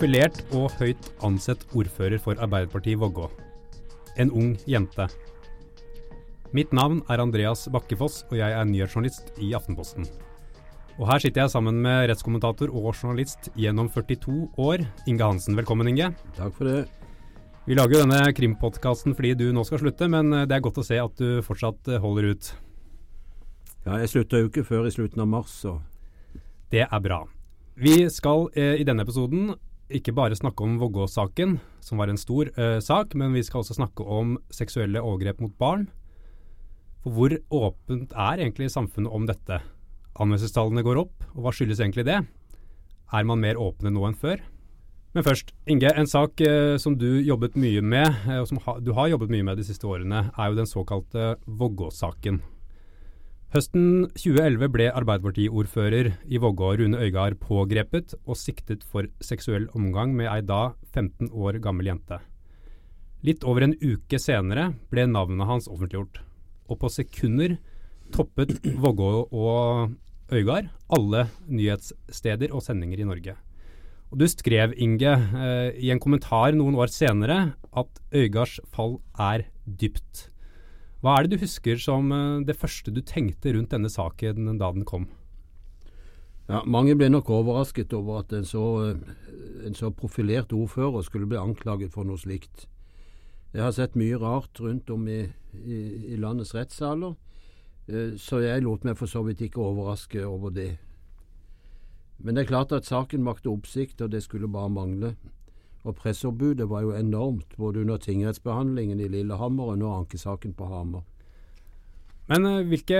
Profilert og høyt ansett ordfører for Arbeiderpartiet i Vågå. En ung jente. Mitt navn er Andreas Bakkefoss, og jeg er nyhetsjournalist i Aftenposten. Og her sitter jeg sammen med rettskommentator og journalist gjennom 42 år, Inge Hansen. Velkommen, Inge. Takk for det. Vi lager jo denne krimpodkasten fordi du nå skal slutte, men det er godt å se at du fortsatt holder ut. Ja, jeg slutta jo ikke før i slutten av mars, så Det er bra. Vi skal eh, i denne episoden ikke bare snakke om Vågå-saken, som var en stor uh, sak, men vi skal også snakke om seksuelle overgrep mot barn. For hvor åpent er egentlig samfunnet om dette? Anmeldelsestallene går opp, og hva skyldes egentlig det? Er man mer åpne nå enn før? Men først, Inge, en sak uh, som du jobbet mye med, eh, og som ha, du har jobbet mye med de siste årene, er jo den såkalte Vågå-saken. Høsten 2011 ble Arbeiderpartiordfører i Vågå Rune Øygard pågrepet og siktet for seksuell omgang med ei da 15 år gammel jente. Litt over en uke senere ble navnet hans offentliggjort, og på sekunder toppet Vågå og Øygard alle nyhetssteder og sendinger i Norge. Og Du skrev, Inge, eh, i en kommentar noen år senere at Øygards fall er dypt. Hva er det du husker som eh, det første du tenkte rundt denne saken da den kom? Ja, Mange ble nok overrasket over at en så, eh, en så profilert ordfører skulle bli anklaget for noe slikt. Jeg har sett mye rart rundt om i, i, i landets rettssaler, eh, så jeg lot meg for så vidt ikke overraske over det. Men det er klart at saken vakte oppsikt, og det skulle bare mangle. Og presseombudet var jo enormt, både under tingrettsbehandlingen i Lillehammer og under ankesaken på Hamar. Men eh, hvilke,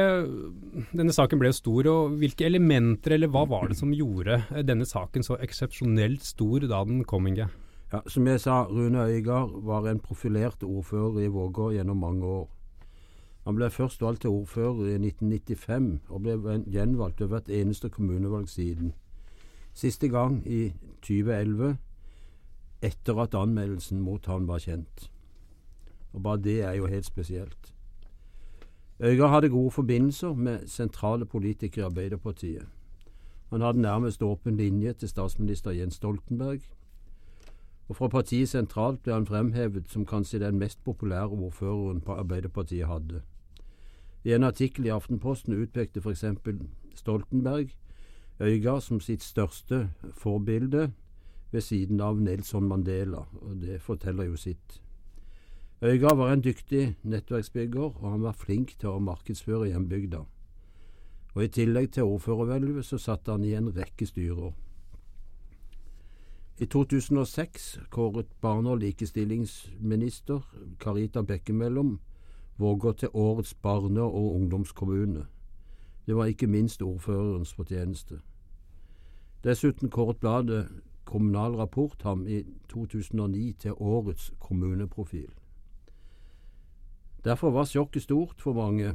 denne saken ble jo stor, og hvilke elementer eller hva var det som gjorde eh, denne saken så eksepsjonelt stor da den kom, Inge? Ja, Som jeg sa, Rune Øygard var en profilert ordfører i Vågå gjennom mange år. Han ble først valgt til ordfører i 1995, og ble gjenvalgt ved hvert eneste kommunevalg siden. Siste gang i 2011, etter at anmeldelsen mot han var kjent. Og bare det er jo helt spesielt. Øygard hadde gode forbindelser med sentrale politikere i Arbeiderpartiet. Han hadde nærmest åpen linje til statsminister Jens Stoltenberg. Og fra partiet sentralt ble han fremhevet som kanskje den mest populære ordføreren på Arbeiderpartiet hadde. I en artikkel i Aftenposten utpekte f.eks. Stoltenberg Øygard som sitt største forbilde ved siden av Nelson Mandela, og det forteller jo sitt. Øyga var en dyktig nettverksbygger, og han var flink til å markedsføre hjembygda. Og I tillegg til ordførervelvet så satt han i en rekke styrer. I 2006 kåret barne- og likestillingsminister Karita Bekkemellom Vågå til årets barne- og ungdomskommune. Det var ikke minst ordførerens fortjeneste. Dessuten kåret bladet Kommunal Rapport ham i 2009 til årets kommuneprofil. Derfor var sjokket stort for mange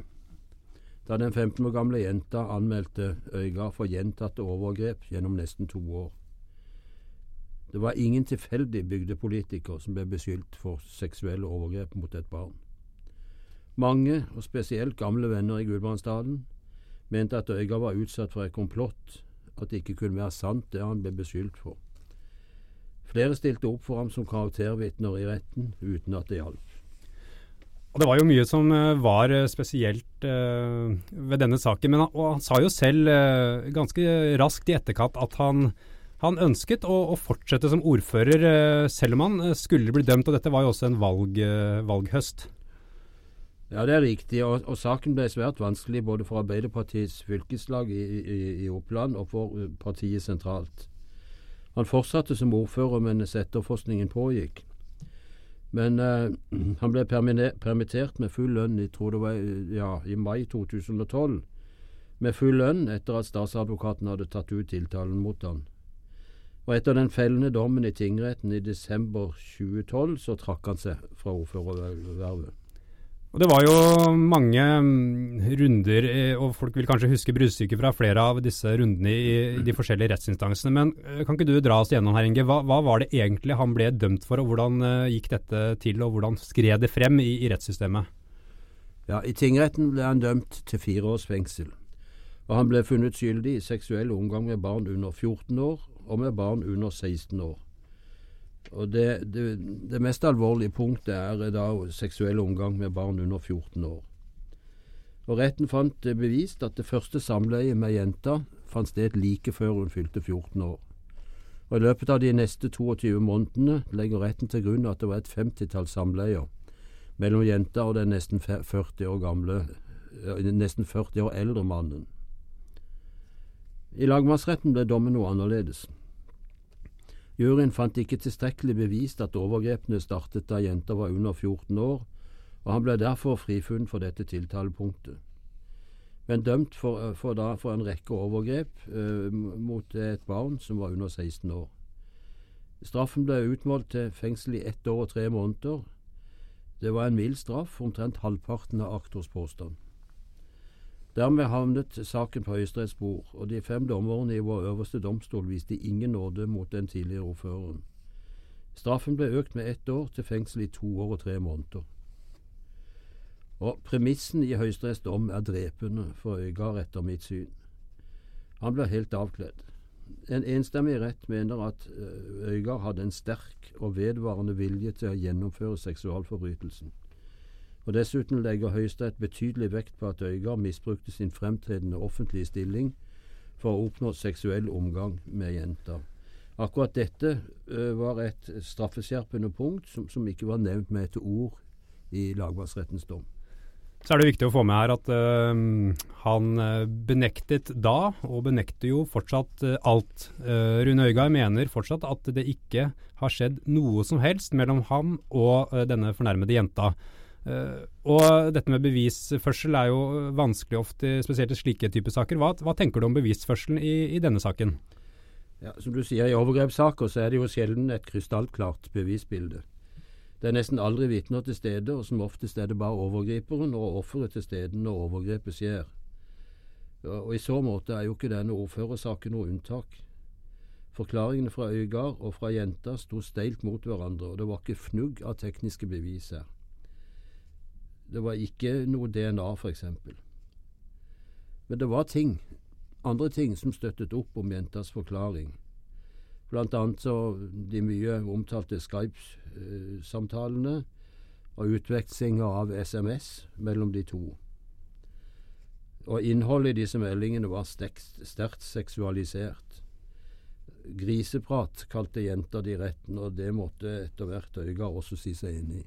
da den 15 år gamle jenta anmeldte Øygard for gjentatte overgrep gjennom nesten to år. Det var ingen tilfeldig bygdepolitiker som ble beskyldt for seksuelle overgrep mot et barn. Mange, og spesielt gamle venner i Gudbrandsdalen, mente at Øygard var utsatt for et komplott, at det ikke kunne være sant det han ble beskyldt for. Flere stilte opp for ham som karaktervitner i retten, uten at det hjalp. Det var jo mye som var spesielt uh, ved denne saken. Men han, han sa jo selv ganske raskt i etterkant at han, han ønsket å, å, fortsette som ordfører, selv om han skulle bli dømt. Og dette var jo også en valg, valghøst. Ja, det er riktig. Og, og, saken ble svært vanskelig både for Arbeiderpartiets fylkeslag i, i, i Oppland og for partiet sentralt. Han fortsatte som ordfører mens etterforskningen pågikk. Men eh, han ble permittert med full lønn det var ja, i mai 2012. Med full lønn etter at statsadvokaten hadde tatt ut tiltalen mot han. Og etter den fellende dommen i tingretten i desember 2012, så trakk han seg fra ordførervervet. Og Det var jo mange runder, og folk vil kanskje huske bruddstykker fra flere av disse rundene i, de forskjellige rettsinstansene. Men kan ikke du dra oss gjennom her, Inge. Hva, hva, var det egentlig han ble dømt for, og hvordan gikk dette til, og hvordan skred det frem i, i rettssystemet? Ja, I tingretten ble han dømt til fire års fengsel. Og han ble funnet skyldig i seksuell omgang med barn under 14 år og med barn under 16 år. Og det, det, det, mest alvorlige punktet er da seksuell omgang med barn under 14 år. Og Retten fant det bevist at det første samleiet med jenta fant sted like før hun fylte 14 år. Og I løpet av de neste 22 månedene legger retten til grunn at det var et femtitalls samleier mellom jenta og den nesten 40 år gamle, nesten 40 år eldre mannen. I lagmannsretten ble dommen noe annerledes. Juryen fant ikke tilstrekkelig bevist at overgrepene startet da jenta var under 14 år, og han ble derfor frifunnet for dette tiltalepunktet. Men dømt for, for, da, for en rekke overgrep eh, mot et barn som var under 16 år. Straffen ble utmålt til fengsel i ett år og tre måneder. Det var en mild straff, omtrent halvparten av aktors påstand. Dermed havnet saken på Høyesteretts bord, og de fem dommerne i vår øverste domstol viste ingen nåde mot den tidligere ordføreren. Straffen ble økt med ett år til fengsel i to år og tre måneder. Og Premissen i Høyesteretts dom er drepende for Øygard etter mitt syn. Han blir helt avkledd. En enstemmig rett mener at eh, Øygard hadde en sterk og vedvarende vilje til å gjennomføre seksualforbrytelsen. Og Dessuten legger Høyesterett betydelig vekt på at Øygard misbrukte sin fremtredende offentlige stilling for å oppnå seksuell omgang med jenter. Akkurat dette ø, var et straffeskjerpende punkt som, som, ikke var nevnt med et ord i lagmannsrettens dom. Så er det viktig å få med her at ø, han benektet da, og benekter jo fortsatt alt. Rune Øygard mener fortsatt at det ikke har skjedd noe som helst mellom ham og denne fornærmede jenta. Uh, og dette med bevisførsel er jo vanskelig ofte, spesielt i slike typer saker. Hva, hva, tenker du om bevisførselen i, i, denne saken? Ja, Som du sier, i overgrepssaker så er det jo sjelden et krystallklart bevisbilde. Det er nesten aldri vitner til stede, og som oftest er det bare overgriperen og offeret til stede når overgrepet skjer. Og I så måte er jo ikke denne ordførersaken noe unntak. Forklaringene fra Øygard og fra jenta sto steilt mot hverandre, og det var ikke fnugg av tekniske bevis her. Det var ikke noe DNA, f.eks. Men det var ting, andre ting, som støttet opp om jentas forklaring. Annet så de mye omtalte Skype-samtalene og utvekslinger av SMS mellom de to. Og innholdet i disse meldingene var sterkt seksualisert. Griseprat kalte jenta de retten, og det måtte etter hvert Øygard også si seg inn i.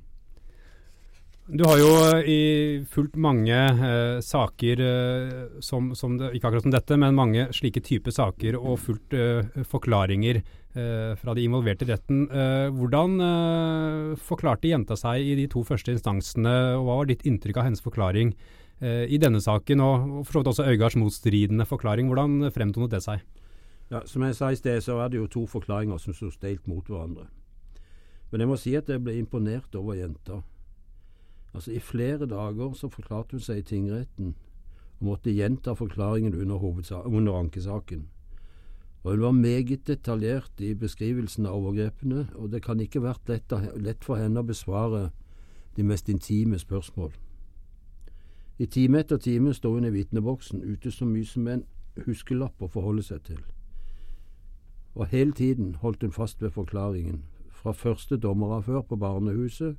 Du har jo eh, i fulgt mange eh, saker eh, som, som det, ikke akkurat som dette, men mange slike typer saker og fulgt eh, forklaringer eh, fra de involverte i retten. Hvordan forklarte jenta seg i de to første instansene, og hva var ditt inntrykk av hennes forklaring i denne saken, og, og for så vidt også Øygards motstridende forklaring? Hvordan fremtonet det seg? Ja, Som jeg sa i sted, så er det jo to forklaringer som sto steilt mot hverandre. Men jeg må si at jeg ble imponert over jenta. Altså I flere dager så forklarte hun seg i tingretten og måtte gjenta forklaringen under, under ankesaken. Og Hun var meget detaljert i beskrivelsen av overgrepene, og det kan ikke vært lett, lett for henne å besvare de mest intime spørsmål. I time etter time står hun i vitneboksen ute så mye som en huskelapp å forholde seg til. Og hele tiden holdt hun fast ved forklaringen, fra første dommeravhør på barnehuset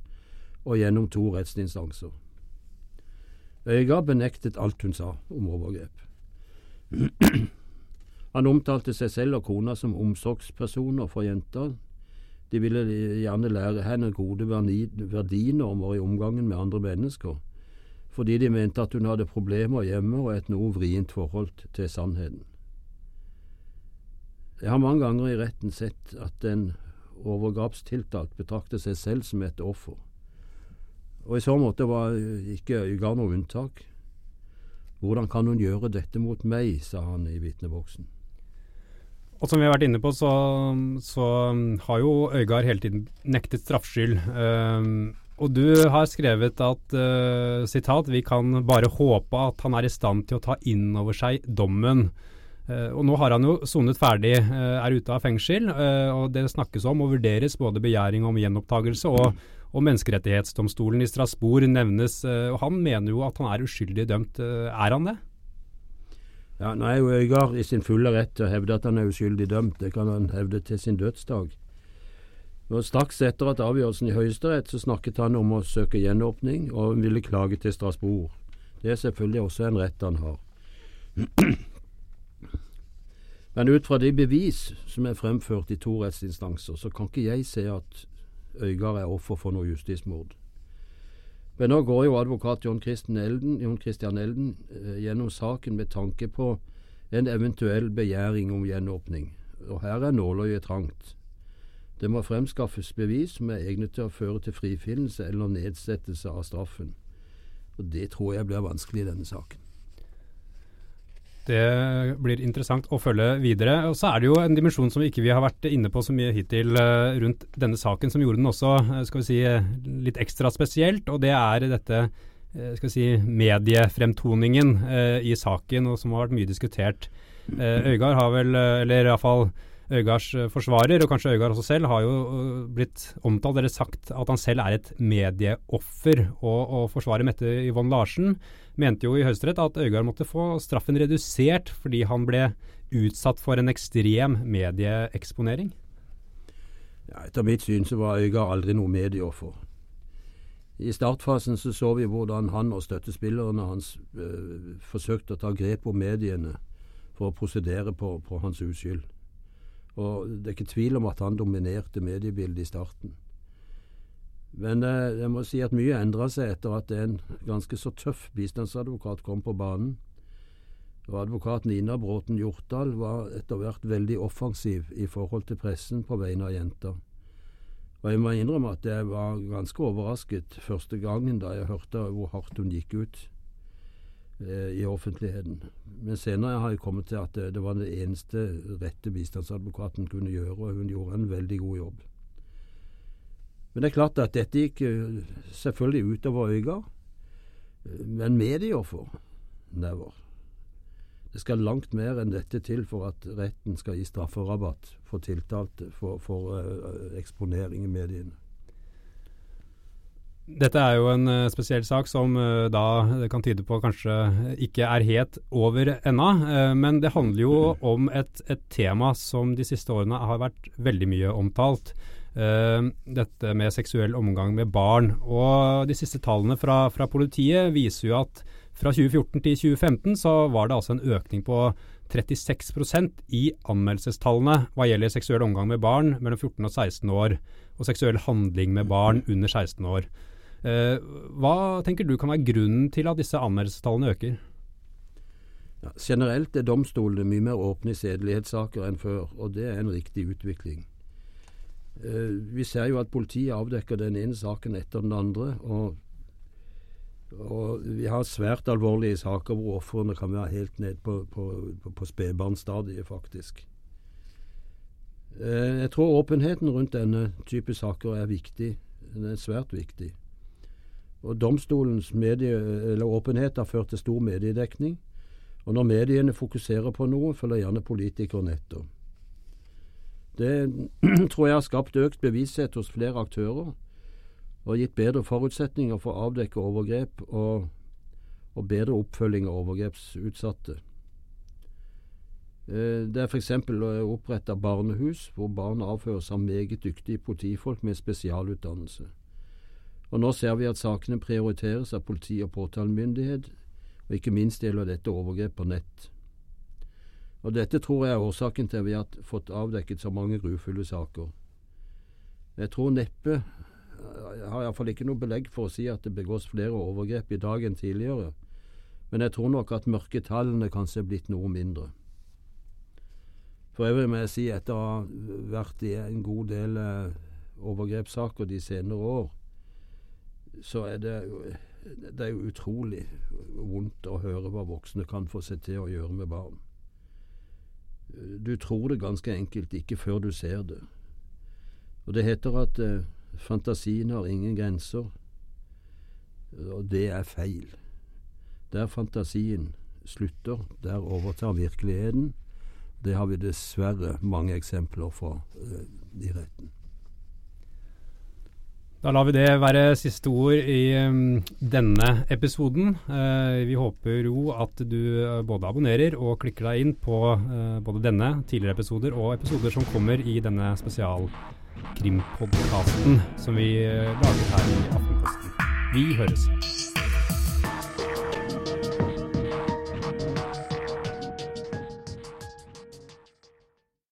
og gjennom to rettsinstanser. Øyga benektet alt hun sa om overgrep. Han omtalte seg selv og kona som omsorgspersoner for jenta. De ville gjerne lære henne gode verdinormer i omgangen med andre mennesker, fordi de mente at hun hadde problemer hjemme og et noe vrient forhold til sannheten. Jeg har mange ganger i retten sett at en overgrapstiltalt betrakter seg selv som et offer. Og i så måte var ikke Øygard noe unntak. Hvordan kan hun gjøre dette mot meg, sa han i vitneboksen. Og som vi har vært inne på, så, så har jo Øygard hele tiden nektet straffskyld. Um, og du har skrevet at uh, sitat, vi kan bare håpe at han er i stand til å ta inn over seg dommen. Uh, og nå har han jo sonet ferdig, uh, er ute av fengsel, og det snakkes om og vurderes både begjæring om gjenopptakelse og, og Menneskerettighetsdomstolen i Strasbourg nevnes, eh, og han mener jo at han er uskyldig dømt. Eh, er han det? Ja, Nå er jo Øygard i sin fulle rett til å hevde at han er uskyldig dømt. Det kan han hevde til sin dødsdag. Og Straks etter at avgjørelsen i Høyesterett så snakket han om å søke gjenåpning, og han ville klage til Strasbourg. Det er selvfølgelig også en rett han har. Men ut fra de bevis som er fremført i to rettsinstanser, så kan ikke jeg se at Øygard er offer for noe justismord. Men nå går jo advokat John Christian Elden, John Christian Elden eh, gjennom saken med tanke på en eventuell begjæring om gjenåpning. Og her er nåløyet trangt. Det må fremskaffes bevis som er egnet til å føre til frifinnelse eller nedsettelse av straffen. Og Det tror jeg blir vanskelig i denne saken. Det blir interessant å følge videre. Og Så er det jo en dimensjon som vi ikke har vært inne på så mye hittil uh, rundt denne saken, som gjorde den også uh, skal vi si, litt ekstra spesielt. Og det er dette skal vi si, mediefremtoningen i saken, og som har vært mye diskutert. Øygard har vel, eller iallfall Øygards forsvarer, og kanskje Øygard også selv, har jo blitt omtalt eller sagt at han selv er et medieoffer. Og, og forsvarer Mette Yvonne Larsen mente jo i Høyesterett at Øygard måtte få straffen redusert fordi han ble utsatt for en ekstrem medieeksponering? Ja, etter mitt syn så var Øygard aldri noe medieoffer. I startfasen så, så vi hvordan han og støttespillerne hans øh, forsøkte å ta grep om mediene for å prosedere på, på hans uskyld. Og Det er ikke tvil om at han dominerte mediebildet i starten. Men eh, jeg må si at mye endra seg etter at en ganske så tøff bistandsadvokat kom på banen. Og Advokat Nina Bråten Hjortdal var etter hvert veldig offensiv i forhold til pressen på vegne av jenta. Og jeg må innrømme at jeg var ganske overrasket første gangen da jeg hørte hvor hardt hun gikk ut i offentligheten. Men senere har jeg kommet til at det, det var det eneste rette bistandsadvokaten kunne gjøre, og hun gjorde en veldig god jobb. Men det er klart at dette gikk eh, selvfølgelig utover Øygard. men men medieoffer never. Det skal langt mer enn dette til for at retten skal gi strafferabatt for tiltalte for, for eksponering i mediene. Dette er jo en uh, spesiell sak som uh, da kan tyde på kanskje ikke er helt over ennå. men det handler jo om et, et, tema som de siste årene har vært veldig mye omtalt. Dette med seksuell omgang med barn. Og De siste tallene fra, fra, politiet viser jo at fra 2014 til 2015 så var det altså en økning på 36% i anmeldelsestallene hva gjelder seksuell omgang med barn mellom 14 og 16 år, og seksuell handling med barn under 16 år. Uh, hva tenker du kan være grunnen til at disse anmeldelsestallene øker? Ja, generelt er domstolene mye mer åpne i sedelighetssaker enn før, og det er en riktig utvikling. Uh, vi ser jo at politiet avdekker den ene saken etter den andre. Og, og vi har svært alvorlige saker hvor ofrene kan være helt ned på, på, på, spedbarnsstadiet, faktisk. Uh, jeg tror åpenheten rundt denne type saker er viktig. Den er svært viktig. Og Domstolens medie, åpenhet har ført til stor mediedekning. Og når mediene fokuserer på noe, følger gjerne politikerne etter. Det tror jeg har skapt økt bevissthet hos flere aktører og gitt bedre forutsetninger for å avdekke overgrep og, og bedre oppfølging av overgrepsutsatte. Eh, det er f.eks. oppretta barnehus hvor barn avføres av meget dyktige politifolk med spesialutdannelse. Og Nå ser vi at sakene prioriteres av politi og påtalemyndighet, og ikke minst gjelder dette overgrep på nett. Og Dette tror jeg er årsaken til at vi har fått avdekket så mange grufulle saker. Jeg tror neppe har iallfall ikke noe belegg for å si at det begås flere overgrep i dag enn tidligere, men jeg tror nok at mørketallene kanskje er blitt noe mindre. For øvrig må jeg si, etter å ha vært i en god del eh, overgrepssaker de senere år, så er det, det er utrolig vondt å høre hva voksne kan få seg til å gjøre med barn. Du tror det ganske enkelt ikke før du ser det. Og det heter at eh, fantasien har ingen grenser, og det er feil. Der fantasien slutter, der overtar virkeligheten. Det har vi dessverre mange eksempler fra uh, i retten. Da lar vi det være siste ord i um, denne episoden. Uh, vi håper jo at du uh, både abonnerer og klikker deg inn på uh, både denne, tidligere episoder og episoder som kommer i denne spesial krimpodkasten som vi lager her i Aftenposten. Vi høres.